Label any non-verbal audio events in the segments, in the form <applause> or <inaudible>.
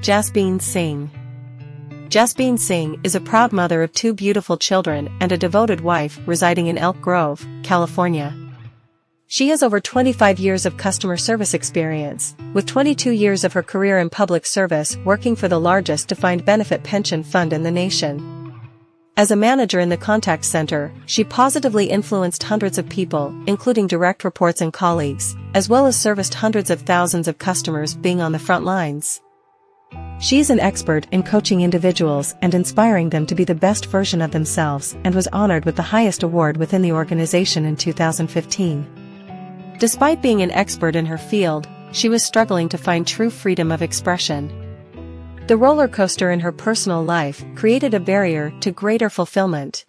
Jasbeen Singh. Jasbeen Singh is a proud mother of two beautiful children and a devoted wife residing in Elk Grove, California. She has over 25 years of customer service experience, with 22 years of her career in public service working for the largest defined benefit pension fund in the nation. As a manager in the contact center, she positively influenced hundreds of people, including direct reports and colleagues, as well as serviced hundreds of thousands of customers being on the front lines. She is an expert in coaching individuals and inspiring them to be the best version of themselves and was honored with the highest award within the organization in 2015. Despite being an expert in her field, she was struggling to find true freedom of expression. The roller coaster in her personal life created a barrier to greater fulfillment.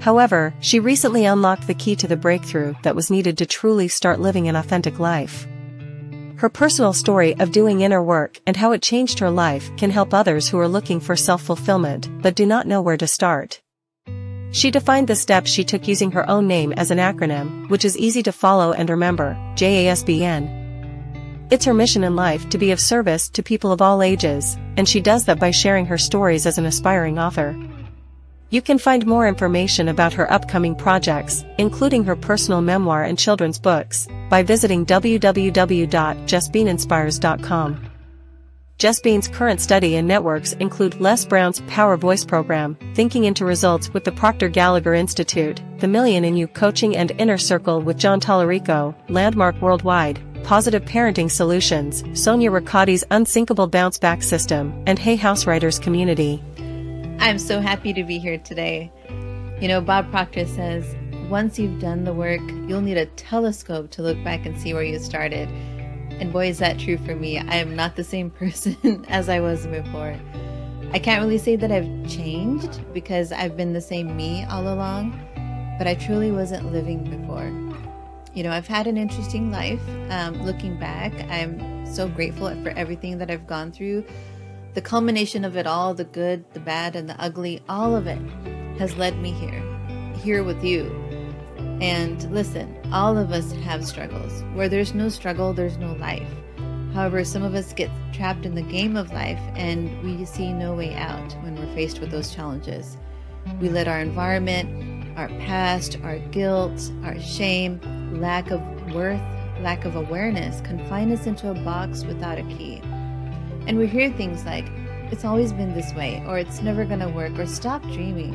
However, she recently unlocked the key to the breakthrough that was needed to truly start living an authentic life. Her personal story of doing inner work and how it changed her life can help others who are looking for self-fulfillment but do not know where to start. She defined the steps she took using her own name as an acronym, which is easy to follow and remember, JASBN, it's her mission in life to be of service to people of all ages, and she does that by sharing her stories as an aspiring author. You can find more information about her upcoming projects, including her personal memoir and children's books, by visiting www.jasbeeninspires.com. Jasbeen's current study and networks include Les Brown's Power Voice program, Thinking into Results with the Proctor Gallagher Institute, The Million in You Coaching and Inner Circle with John Tallarico, Landmark Worldwide, Positive Parenting Solutions, Sonia Ricotti's Unsinkable Bounce Back System, and Hay House Writers Community. I'm so happy to be here today. You know, Bob Proctor says, once you've done the work, you'll need a telescope to look back and see where you started. And boy, is that true for me. I am not the same <laughs> person as I was before. I can't really say that I've changed because I've been the same me all along, but I truly wasn't living before you know, I've had an interesting life. Um, looking back, I'm so grateful for everything that I've gone through. The culmination of it all the good, the bad, and the ugly all of it has led me here, here with you. And listen, all of us have struggles. Where there's no struggle, there's no life. However, some of us get trapped in the game of life and we see no way out when we're faced with those challenges. We let our environment, our past, our guilt, our shame, lack of worth, lack of awareness confine us into a box without a key. And we hear things like, it's always been this way, or it's never going to work, or stop dreaming.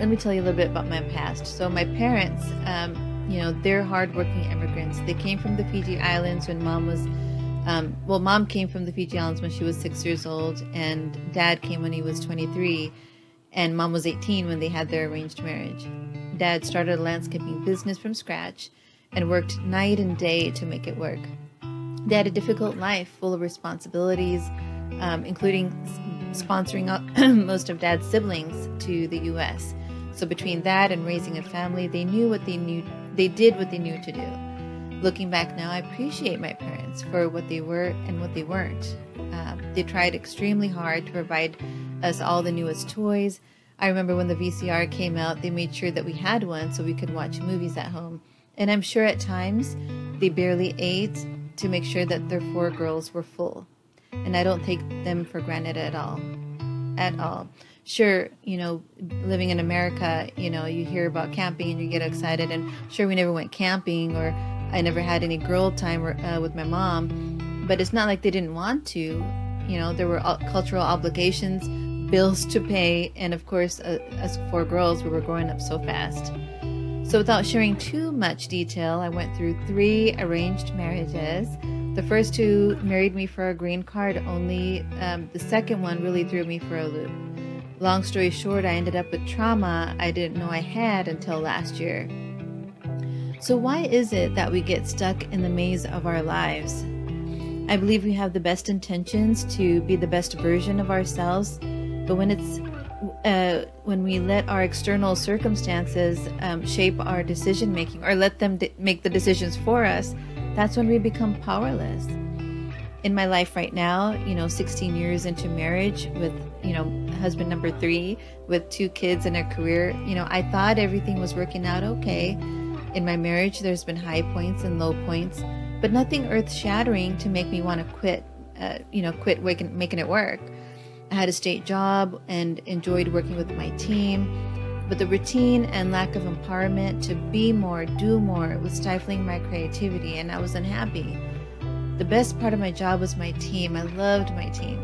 Let me tell you a little bit about my past. So, my parents, um, you know, they're hardworking immigrants. They came from the Fiji Islands when mom was, um, well, mom came from the Fiji Islands when she was six years old, and dad came when he was 23, and mom was 18 when they had their arranged marriage. Dad started a landscaping business from scratch and worked night and day to make it work. They had a difficult life full of responsibilities, um, including sponsoring <clears throat> most of Dad's siblings to the U.S. So between that and raising a family, they knew what they knew. They did what they knew to do. Looking back now, I appreciate my parents for what they were and what they weren't. Um, they tried extremely hard to provide us all the newest toys, I remember when the VCR came out, they made sure that we had one so we could watch movies at home. And I'm sure at times they barely ate to make sure that their four girls were full. And I don't take them for granted at all. At all. Sure, you know, living in America, you know, you hear about camping and you get excited. And sure, we never went camping or I never had any girl time uh, with my mom. But it's not like they didn't want to. You know, there were cultural obligations bills to pay, and of course, uh, as four girls, we were growing up so fast. So, without sharing too much detail, I went through three arranged marriages. The first two married me for a green card only, um, the second one really threw me for a loop. Long story short, I ended up with trauma I didn't know I had until last year. So, why is it that we get stuck in the maze of our lives? I believe we have the best intentions to be the best version of ourselves, but when it's uh, when we let our external circumstances um, shape our decision making or let them de- make the decisions for us, that's when we become powerless. In my life right now, you know, 16 years into marriage with, you know, husband number three, with two kids and a career, you know, I thought everything was working out okay. In my marriage, there's been high points and low points, but nothing earth shattering to make me want to quit uh, you know, quit waking, making it work. I had a state job and enjoyed working with my team, but the routine and lack of empowerment to be more, do more was stifling my creativity, and I was unhappy. The best part of my job was my team. I loved my team,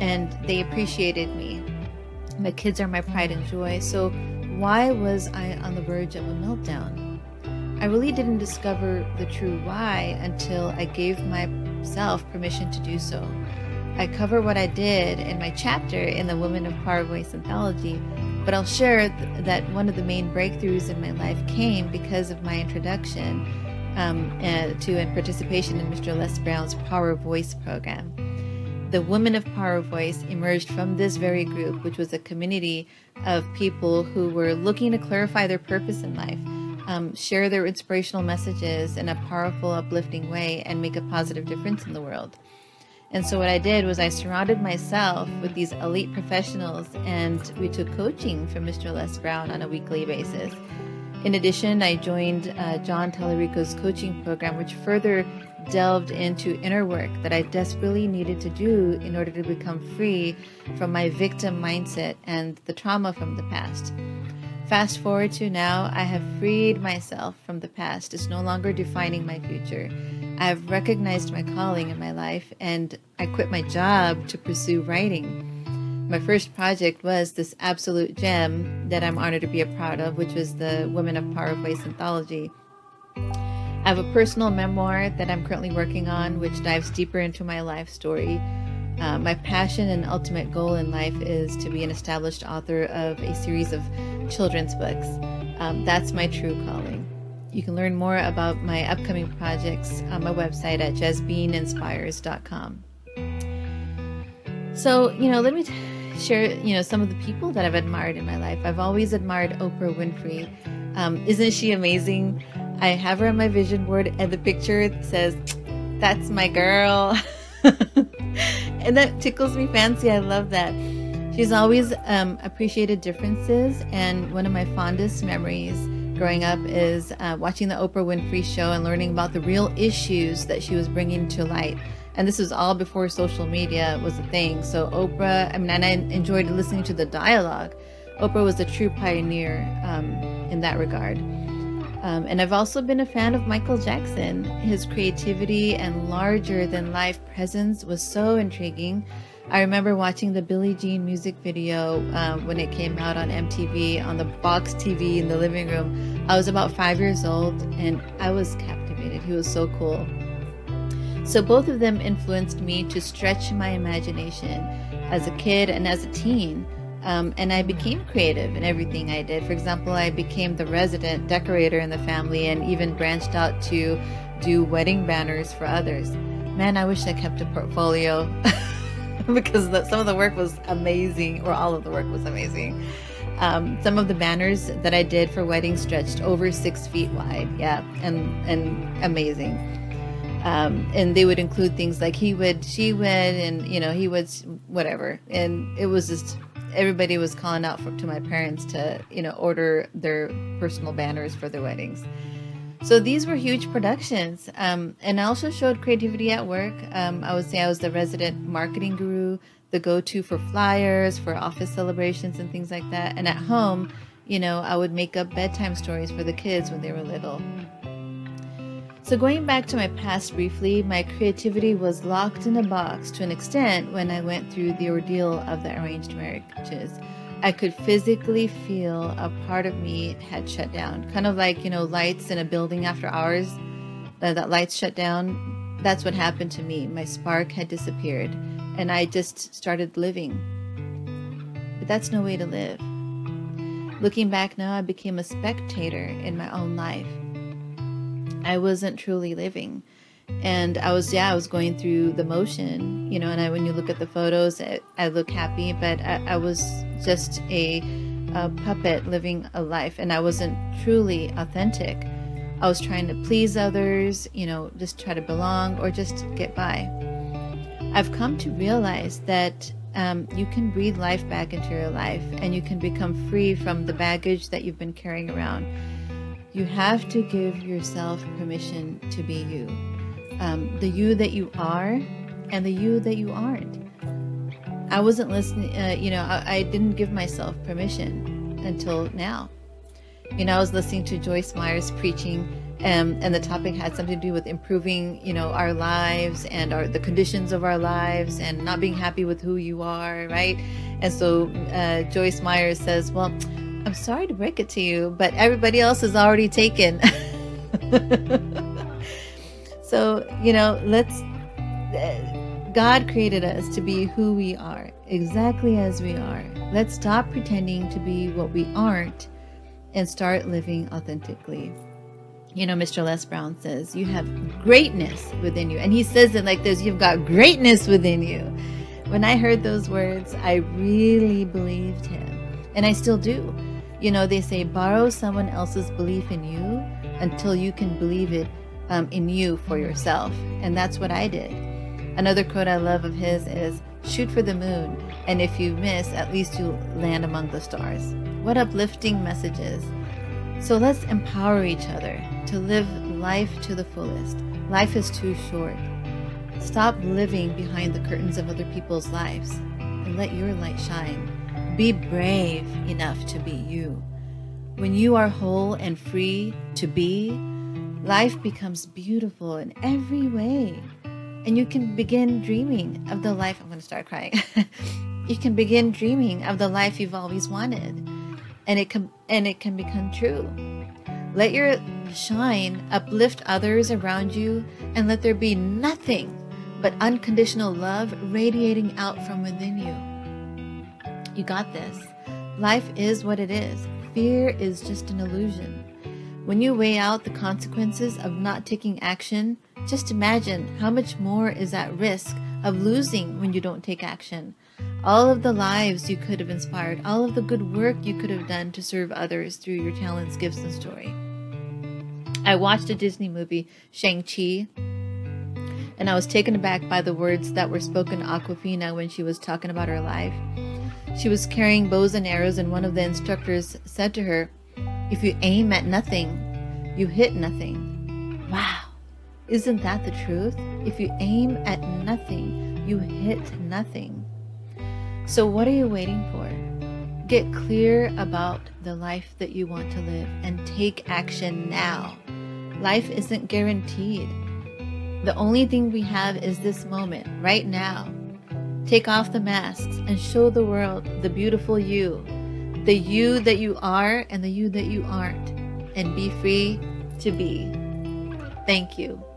and they appreciated me. My kids are my pride and joy. So, why was I on the verge of a meltdown? I really didn't discover the true why until I gave myself permission to do so. I cover what I did in my chapter in the Women of Power Voice anthology, but I'll share th- that one of the main breakthroughs in my life came because of my introduction um, uh, to and participation in Mr. Les Brown's Power Voice program. The Women of Power Voice emerged from this very group, which was a community of people who were looking to clarify their purpose in life, um, share their inspirational messages in a powerful, uplifting way, and make a positive difference in the world. And so what I did was I surrounded myself with these elite professionals and we took coaching from Mr. Les Brown on a weekly basis. In addition, I joined uh, John Talarico's coaching program, which further delved into inner work that I desperately needed to do in order to become free from my victim mindset and the trauma from the past. Fast forward to now, I have freed myself from the past. It's no longer defining my future. I've recognized my calling in my life and I quit my job to pursue writing. My first project was this absolute gem that I'm honored to be a part of, which was the Women of Power Voice anthology. I have a personal memoir that I'm currently working on, which dives deeper into my life story. Uh, my passion and ultimate goal in life is to be an established author of a series of children's books. Um, that's my true calling. You can learn more about my upcoming projects on my website at jasbeeninspires.com. So, you know, let me t- share, you know, some of the people that I've admired in my life. I've always admired Oprah Winfrey. Um, isn't she amazing? I have her on my vision board, and the picture says, That's my girl. <laughs> and that tickles me fancy. I love that. She's always um, appreciated differences, and one of my fondest memories growing up is uh, watching the Oprah Winfrey show and learning about the real issues that she was bringing to light. And this was all before social media was a thing. So Oprah, I mean, and I enjoyed listening to the dialogue. Oprah was a true pioneer um, in that regard. Um, and I've also been a fan of Michael Jackson. His creativity and larger than life presence was so intriguing. I remember watching the Billie Jean music video um, when it came out on MTV on the box TV in the living room. I was about five years old and I was captivated. He was so cool. So both of them influenced me to stretch my imagination as a kid and as a teen. Um, and I became creative in everything I did. For example, I became the resident decorator in the family and even branched out to do wedding banners for others. Man, I wish I kept a portfolio. <laughs> because the, some of the work was amazing, or all of the work was amazing. Um, some of the banners that I did for weddings stretched over six feet wide. Yeah, and and amazing. Um, and they would include things like he would, she would, and you know he would, whatever. And it was just everybody was calling out for, to my parents to you know order their personal banners for their weddings. So these were huge productions. Um, and I also showed creativity at work. Um, I would say I was the resident marketing guru, the go to for flyers, for office celebrations, and things like that. And at home, you know, I would make up bedtime stories for the kids when they were little. So, going back to my past briefly, my creativity was locked in a box to an extent when I went through the ordeal of the arranged marriages. I could physically feel a part of me had shut down. Kind of like, you know, lights in a building after hours, that, that lights shut down. That's what happened to me. My spark had disappeared and I just started living. But that's no way to live. Looking back now, I became a spectator in my own life. I wasn't truly living. And I was yeah I was going through the motion you know and I, when you look at the photos I, I look happy but I, I was just a, a, puppet living a life and I wasn't truly authentic. I was trying to please others you know just try to belong or just get by. I've come to realize that um, you can breathe life back into your life and you can become free from the baggage that you've been carrying around you have to give yourself permission to be you um, the you that you are and the you that you aren't. I wasn't listening, uh, you know, I, I didn't give myself permission until now. You know, I was listening to Joyce Myers preaching, um, and the topic had something to do with improving, you know, our lives and our the conditions of our lives, and not being happy with who you are, right? And so uh, Joyce myers says, "Well, I'm sorry to break it to you, but everybody else is already taken." <laughs> so you know, let's. Uh, God created us to be who we are, exactly as we are. Let's stop pretending to be what we aren't and start living authentically. You know, Mr. Les Brown says, You have greatness within you. And he says it like this You've got greatness within you. When I heard those words, I really believed him. And I still do. You know, they say, Borrow someone else's belief in you until you can believe it um, in you for yourself. And that's what I did. Another quote I love of his is shoot for the moon, and if you miss, at least you land among the stars. What uplifting messages. So let's empower each other to live life to the fullest. Life is too short. Stop living behind the curtains of other people's lives and let your light shine. Be brave enough to be you. When you are whole and free to be, life becomes beautiful in every way and you can begin dreaming of the life. I'm going to start crying. <laughs> you can begin dreaming of the life you've always wanted, and it can and it can become true. Let your shine uplift others around you, and let there be nothing but unconditional love radiating out from within you. You got this. Life is what it is. Fear is just an illusion. When you weigh out the consequences of not taking action, just imagine how much more is at risk of losing when you don't take action. All of the lives you could have inspired, all of the good work you could have done to serve others through your talents, gifts, and story. I watched a Disney movie, Shang-Chi, and I was taken aback by the words that were spoken to Awkwafina when she was talking about her life. She was carrying bows and arrows, and one of the instructors said to her, If you aim at nothing, you hit nothing. Wow. Isn't that the truth? If you aim at nothing, you hit nothing. So, what are you waiting for? Get clear about the life that you want to live and take action now. Life isn't guaranteed. The only thing we have is this moment, right now. Take off the masks and show the world the beautiful you, the you that you are and the you that you aren't, and be free to be. Thank you.